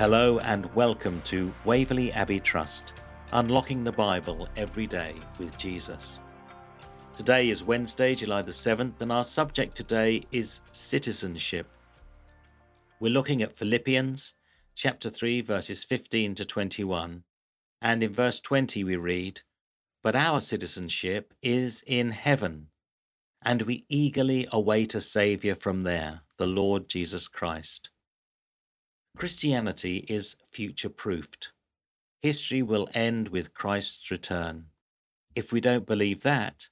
Hello and welcome to Waverley Abbey Trust, unlocking the Bible every day with Jesus. Today is Wednesday, July the 7th, and our subject today is citizenship. We're looking at Philippians chapter 3, verses 15 to 21, and in verse 20 we read, But our citizenship is in heaven, and we eagerly await a Saviour from there, the Lord Jesus Christ Christianity is future proofed. History will end with Christ's return. If we don't believe that,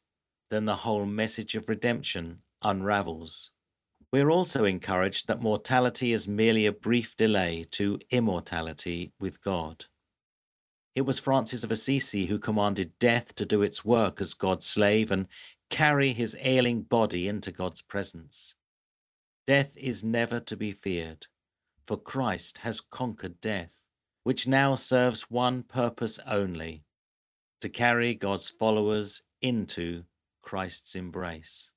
then the whole message of redemption unravels. We're also encouraged that mortality is merely a brief delay to immortality with God. It was Francis of Assisi who commanded death to do its work as God's slave and carry his ailing body into God's presence. Death is never to be feared for Christ has conquered death, which now serves one purpose only to carry God's followers into Christ's embrace.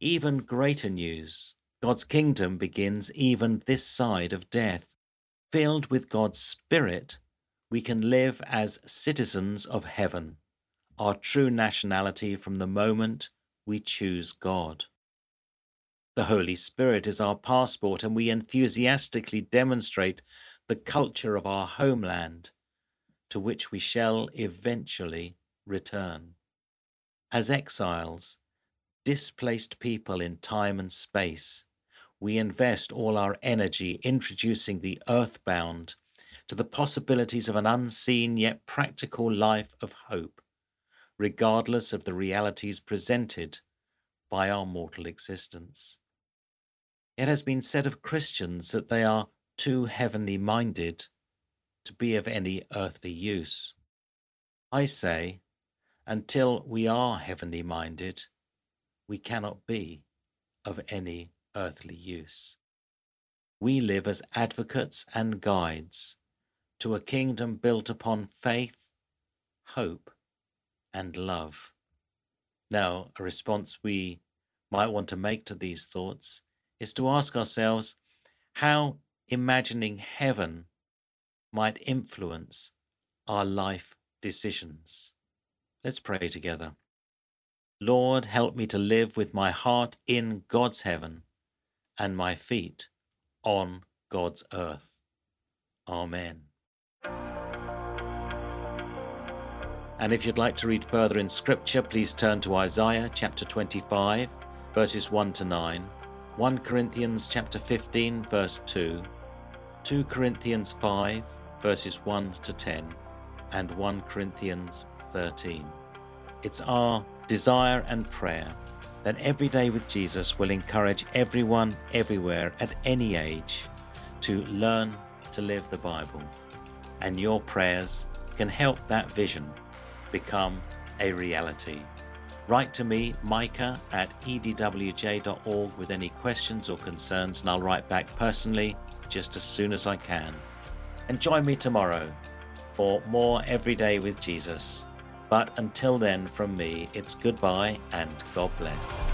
Even greater news God's kingdom begins even this side of death. Filled with God's Spirit, we can live as citizens of heaven, our true nationality from the moment we choose God. The Holy Spirit is our passport, and we enthusiastically demonstrate the culture of our homeland, to which we shall eventually return. As exiles, displaced people in time and space, we invest all our energy introducing the earthbound to the possibilities of an unseen yet practical life of hope, regardless of the realities presented by our mortal existence. It has been said of Christians that they are too heavenly minded to be of any earthly use. I say, until we are heavenly minded, we cannot be of any earthly use. We live as advocates and guides to a kingdom built upon faith, hope, and love. Now, a response we might want to make to these thoughts is to ask ourselves how imagining heaven might influence our life decisions. Let's pray together. Lord, help me to live with my heart in God's heaven and my feet on God's earth. Amen. And if you'd like to read further in Scripture, please turn to Isaiah chapter 25, verses 1 to 9 1 Corinthians chapter 15 verse 2, 2 Corinthians 5 verses 1 to 10, and 1 Corinthians 13. It's our desire and prayer that every day with Jesus will encourage everyone everywhere at any age to learn to live the Bible. And your prayers can help that vision become a reality. Write to me, Micah at edwj.org, with any questions or concerns, and I'll write back personally just as soon as I can. And join me tomorrow for more Everyday with Jesus. But until then, from me, it's goodbye and God bless.